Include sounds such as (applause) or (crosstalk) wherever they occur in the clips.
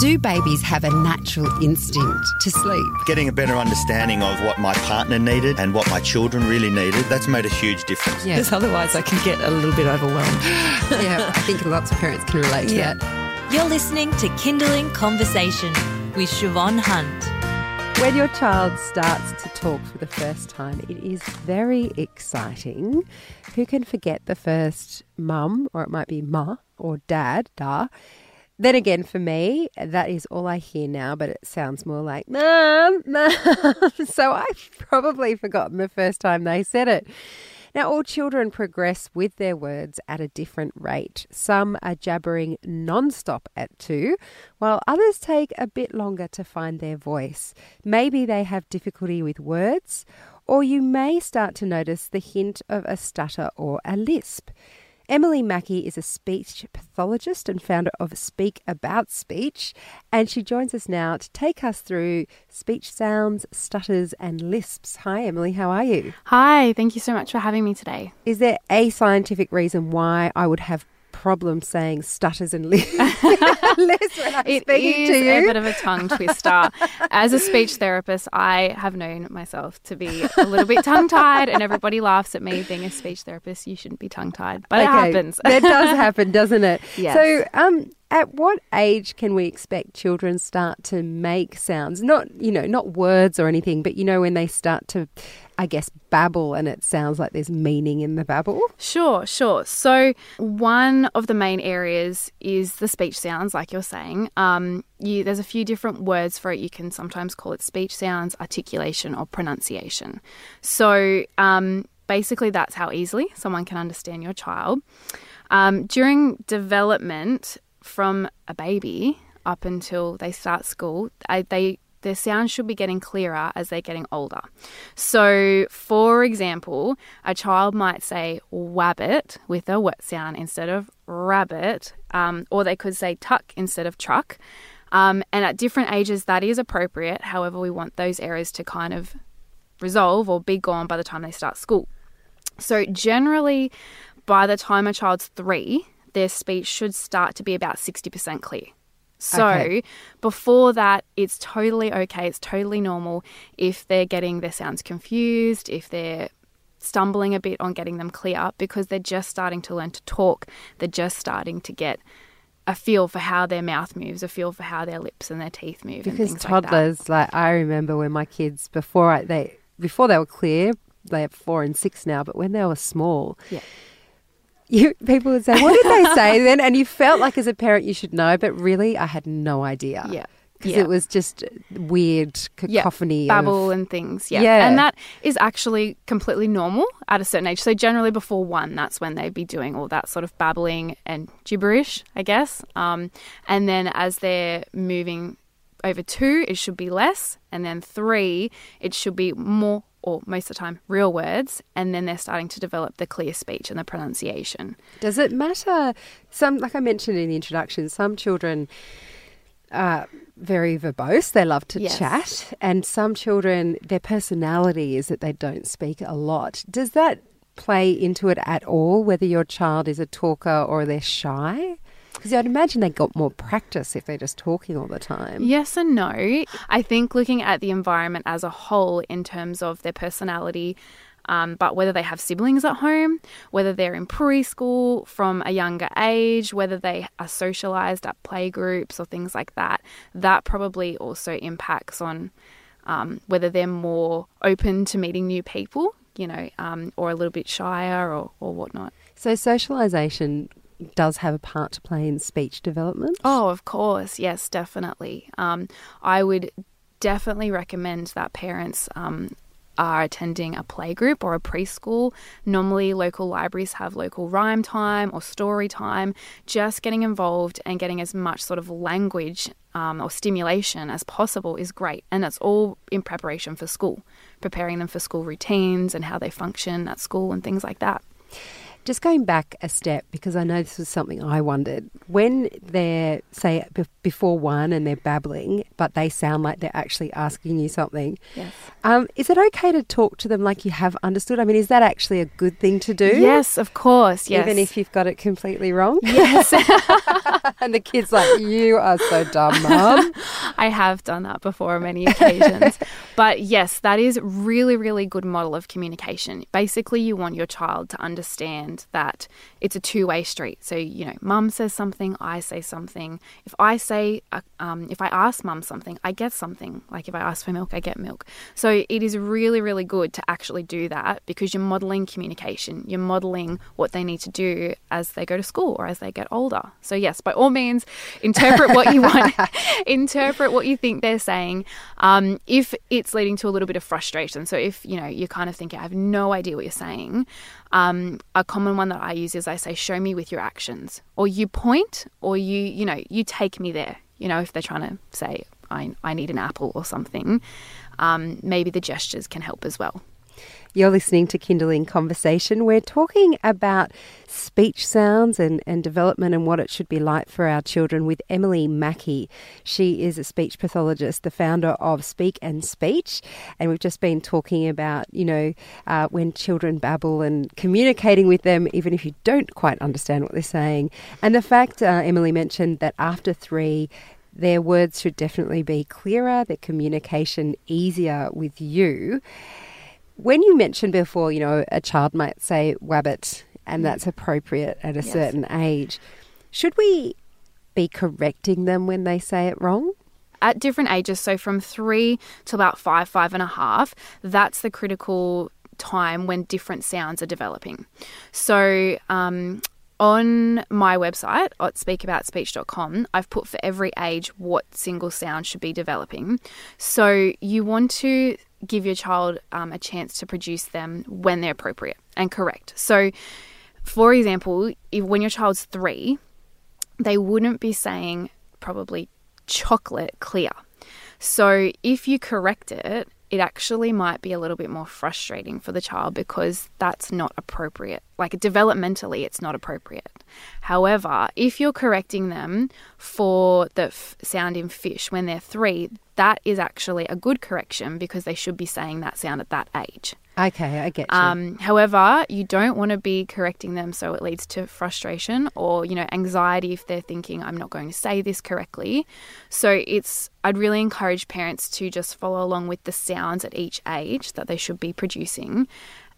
Do babies have a natural instinct to sleep? Getting a better understanding of what my partner needed and what my children really needed, that's made a huge difference. Yeah. Because otherwise I can get a little bit overwhelmed. (laughs) yeah, I think lots of parents can relate to Yeah. that. You're listening to Kinderling Conversation with Siobhan Hunt. When your child starts to talk for the first time, it is very exciting. Who can forget the first mum, or it might be ma or dad, da? Then again, for me, that is all I hear now, but it sounds more like mum, mum. (laughs) so I've probably forgotten the first time they said it. Now, all children progress with their words at a different rate. Some are jabbering non-stop at two, while others take a bit longer to find their voice. Maybe they have difficulty with words, or you may start to notice the hint of a stutter or a lisp. Emily Mackie is a speech pathologist and founder of Speak About Speech, and she joins us now to take us through speech sounds, stutters, and lisps. Hi, Emily, how are you? Hi, thank you so much for having me today. Is there a scientific reason why I would have problems saying stutters and lisps (laughs) when I'm It speaking is to a bit of a tongue twister. As a speech therapist, I have known myself to be a little bit tongue tied, and everybody laughs at me being a speech therapist. You shouldn't be tongue tied, but it happens. that does happen, doesn't it? (laughs) Yes. So, um, at what age can we expect children start to make sounds? Not, you know, not words or anything, but you know, when they start to, I guess, babble and it sounds like there's meaning in the babble. Sure, sure. So, one of the main areas is the speech sounds, like you're saying. Um, you, there's a few different words for it. You can sometimes call it speech sounds, articulation, or pronunciation. So, um, basically, that's how easily someone can understand your child. Um, during development, from a baby up until they start school, I, they their sounds should be getting clearer as they're getting older. So, for example, a child might say wabbit with a wet sound instead of rabbit, um, or they could say tuck instead of truck. Um, and at different ages, that is appropriate. However, we want those errors to kind of resolve or be gone by the time they start school. So, generally, by the time a child's three, their speech should start to be about 60% clear. So, Okay. before that, it's totally okay. It's totally normal if they're getting their sounds confused, if they're stumbling a bit on getting them clear up, because they're just starting to learn to talk. They're just starting to get a feel for how their mouth moves, a feel for how their lips and their teeth move. and Because things like that. toddlers, like, I remember when my kids before I, they before they were clear, they have four and six now, but when they were small, Yeah. (laughs) you people would say, "What did they say (laughs) then?" And you felt like as a parent you should know, but really, I had no idea. Yeah. because Yeah. it was just weird cacophony, babble of, and things. Yeah. Yeah. And that is actually completely normal at a certain age. So generally before one, that's when they'd be doing all that sort of babbling and gibberish, I guess. Um, and then as they're moving over two, it should be less. And then three, it should be more or most of the time real words. And then they're starting to develop the clear speech and the pronunciation. Does it matter? Some, like I mentioned in the introduction, some children are very verbose. They love to Yes. chat, and some children, their personality is that they don't speak a lot. Does that play into it at all? Whether your child is a talker or they're shy? Because I'd imagine they got more practice if they're just talking all the time. Yes and no. I think looking at the environment as a whole in terms of their personality, um, but whether they have siblings at home, whether they're in preschool from a younger age, whether they are socialized at playgroups or things like that, that probably also impacts on um, whether they're more open to meeting new people, you know, um, or a little bit shyer or, or whatnot. So socialization does have a part to play in speech development. Oh, of course. Yes, definitely. Um, I would definitely recommend that parents um, are attending a playgroup or a preschool. Normally, local libraries have local rhyme time or story time. Just getting involved and getting as much sort of language um, or stimulation as possible is great. And that's all in preparation for school, preparing them for school routines and how they function at school and things like that. Just going back a step, because I know this was something I wondered. When they're, say, be- before one and they're babbling, but they sound like they're actually asking you something, Yes. um, is it okay to talk to them like you have understood? I mean, is that actually a good thing to do? Yes, of course. Yes. Even if you've got it completely wrong? Yes. (laughs) and the kid's like, you are so dumb, mum. (laughs) I have done that before on many occasions. (laughs) but yes, that is really, really good model of communication. Basically, you want your child to understand that it's a two way street. So, you know, mum says something, I say something. If I say, uh, um, if I ask mum something, I get something. Like if I ask for milk, I get milk. So it is really, really good to actually do that because you're modeling communication. You're modeling what they need to do as they go to school or as they get older. So, yes, by all means, interpret what you want, (laughs) (laughs) interpret what you think they're saying. Um, if it's leading to a little bit of frustration, so if you know you're kind of think I have no idea what you're saying, um, a common one that I use is I say, "Show me with your actions," or you point, or you you know you take me there. You know, if they're trying to say, "I I need an apple" or something, um, maybe the gestures can help as well. You're listening to Kinderling Conversation. We're talking about speech sounds and, and development and what it should be like for our children with Emily Mackie. She is a speech pathologist, the founder of Speak and Speech. And we've just been talking about, you know, uh, when children babble and communicating with them, even if you don't quite understand what they're saying. And the fact uh, Emily mentioned that after three, their words should definitely be clearer, their communication easier with you. When you mentioned before, you know, a child might say wabbit, and that's appropriate at a Yes. certain age, should we be correcting them when they say it wrong? at different ages, so from three to about five, five and a half, that's the critical time when different sounds are developing. So, um, on my website at speakaboutspeech.com, I've put for every age what single sound should be developing. So, you want to give your child um, a chance to produce them when they're appropriate and correct. So, for example, if, when your child's three, they wouldn't be saying probably chocolate clear. So if you correct it, it actually might be a little bit more frustrating for the child because that's not appropriate. Like developmentally, it's not appropriate. However, if you're correcting them for the f- sound in fish when they're three, that is actually a good correction because they should be saying that sound at that age. Okay, I get you. Um, however, you don't want to be correcting them so it leads to frustration or you know anxiety if they're thinking I'm not going to say this correctly. So it's I'd really encourage parents to just follow along with the sounds at each age that they should be producing,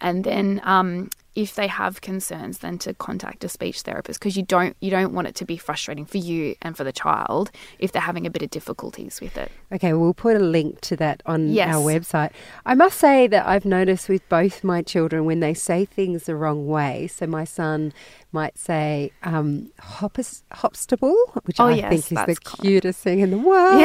and then um, if they have concerns, then to contact a speech therapist because you don't you don't want it to be frustrating for you and for the child if they're having a bit of difficulties with it. Okay, we'll put a link to that on Yes. our website. I must say that I've noticed with both my children when they say things the wrong way. So my son might say um, hoppus, hopstable, which Oh, I yes, think is the common. cutest thing in the (laughs) world.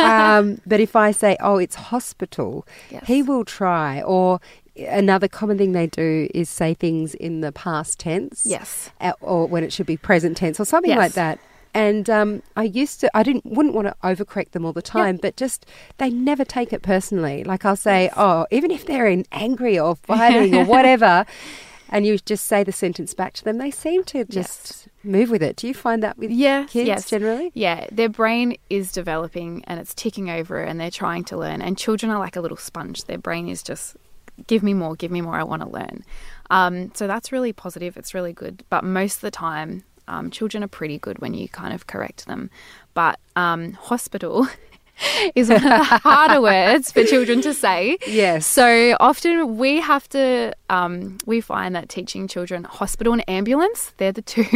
um, but if I say, oh, it's hospital, Yes. he will try. Or another common thing they do is say things in the past tense. Yes. or when it should be present tense or something Yes. like that. And um, I used to, I didn't, wouldn't want to overcorrect them all the time, but just they never take it personally. Like I'll say, oh, even if they're in angry or fighting or whatever, (laughs) and you just say the sentence back to them, they seem to just move with it. Do you find that with yeah, kids yes. generally? Yeah, their brain is developing and it's ticking over and they're trying to learn. And children are like a little sponge. Their brain is just, give me more, give me more, I want to learn. Um, so that's really positive. It's really good. But most of the time, um, children are pretty good when you kind of correct them. But um, hospital (laughs) is one of the (laughs) harder words for children to say. Yes. So often we have to, um, we find that teaching children hospital and ambulance, they're the two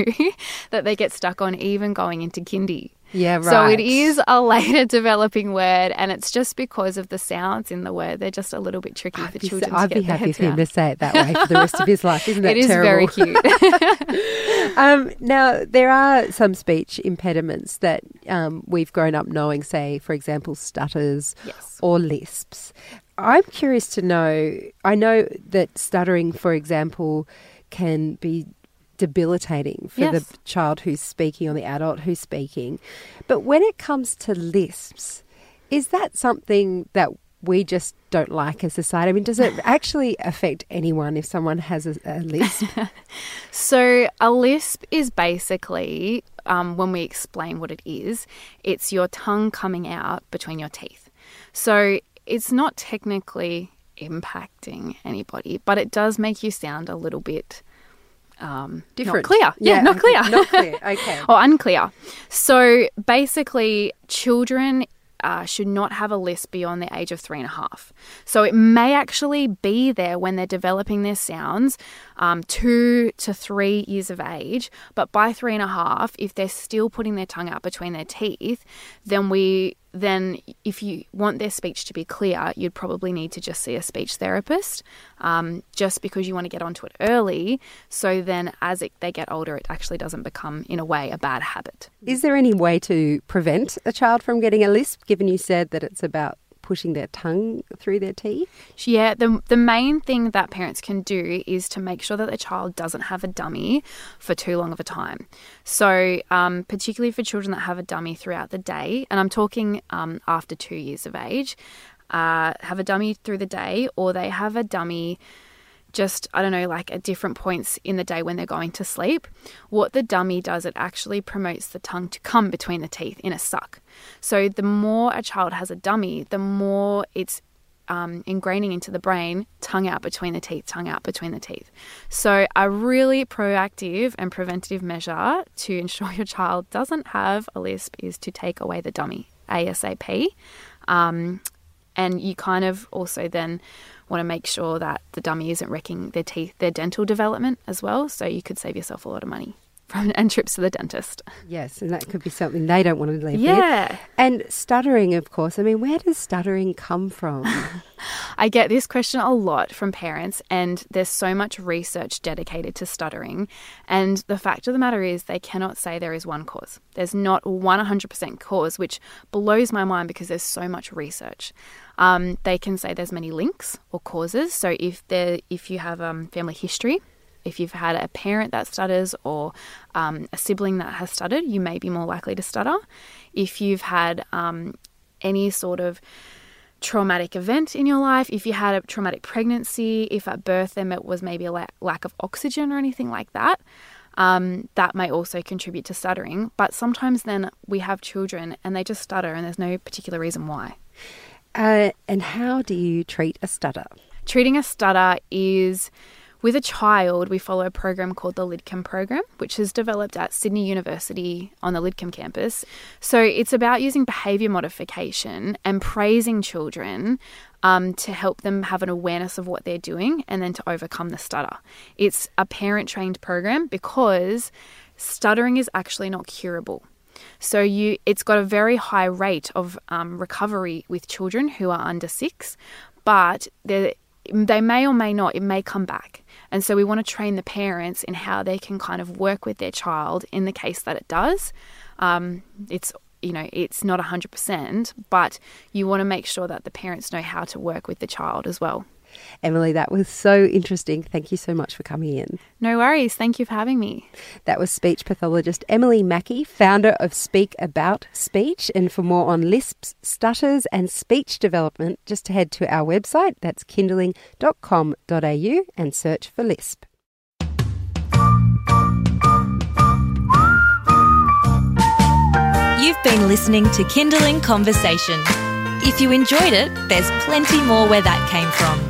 (laughs) that they get stuck on, even going into kindy. Yeah, right. So it is a (laughs) later developing word, and it's just because of the sounds in the word. They're just a little bit tricky for I'd so- children I'd to be happy for him to say it that way for the rest of his life. Isn't (laughs) that It is terrible? very cute. (laughs) Um, now, there are some speech impediments that um, we've grown up knowing, say, for example, stutters Yes. or lisps. I'm curious to know, I know that stuttering, for example, can be debilitating for Yes. the child who's speaking or the adult who's speaking. But when it comes to lisps, is that something that we just don't like as a society? I mean, does it (laughs) actually affect anyone if someone has a, a lisp? (laughs) So, a lisp is basically, um, when we explain what it is, it's your tongue coming out between your teeth. So, it's not technically impacting anybody, but it does make you sound a little bit um, Different. Not clear. Yeah, not clear. Not (laughs) clear. Okay. or unclear. So basically, children uh, should not have a lisp beyond the age of three and a half. So it may actually be there when they're developing their sounds, um, two to three years of age. But by three and a half, if they're still putting their tongue out between their teeth, then we then if you want their speech to be clear, you'd probably need to just see a speech therapist, um, just because you want to get onto it early. So then, as it, they get older, it actually doesn't become, in a way, a bad habit. Is there any way to prevent a child from getting a lisp, given you said that it's about pushing their tongue through their teeth? Yeah, the, the main thing that parents can do is to make sure that their child doesn't have a dummy for too long of a time. So, um, particularly for children that have a dummy throughout the day, and I'm talking um, after two years of age, uh, have a dummy through the day, or they have a dummy just, I don't know, like at different points in the day when they're going to sleep. What the dummy does, it actually promotes the tongue to come between the teeth in a suck. So the more a child has a dummy, the more it's um, ingraining into the brain, tongue out between the teeth, tongue out between the teeth. So, a really proactive and preventative measure to ensure (laughs) your child doesn't have a lisp is to take away the dummy ASAP. Um, and you kind of also then want to make sure that the dummy isn't wrecking their teeth, their dental development as well. So you could save yourself a lot of money from and trips to the dentist. Yes, and that could be something they don't want to live with. Yeah. And stuttering, of course. I mean, where does stuttering come from? (laughs) I get this question a lot from parents, and there's so much research dedicated to stuttering. And the fact of the matter is, they cannot say there is one cause. There's not 100% cause, which blows my mind because there's so much research. Um, they can say there's many links or causes. So if there, if you have um, family history, if you've had a parent that stutters or um, a sibling that has stuttered, you may be more likely to stutter. If you've had um, any sort of traumatic event in your life, if you had a traumatic pregnancy, if at birth there was maybe a lack of oxygen or anything like that, um, that may also contribute to stuttering. But sometimes then we have children and they just stutter and there's no particular reason why. Uh, and how do you treat a stutter? Treating a stutter is with a child, we follow a program called the Lidcombe program, which is developed at Sydney University on the Lidcombe campus. So it's about using behaviour modification and praising children um, to help them have an awareness of what they're doing and then to overcome the stutter. It's a parent trained program because stuttering is actually not curable. So you, it's got a very high rate of um, recovery with children who are under six, but they may or may not, it may come back. And so we want to train the parents in how they can kind of work with their child in the case that it does. Um, it's you know it's not 100% but you want to make sure that the parents know how to work with the child as well Emily, that was so interesting. Thank you so much for coming in. No worries. Thank you for having me. That was speech pathologist Emily Mackie, founder of Speak About Speech. And for more on lisps, stutters, and speech development, just head to our website. That's kinderling.com.au and search for lisp. You've been listening to Kinderling Conversation. If you enjoyed it, there's plenty more where that came from.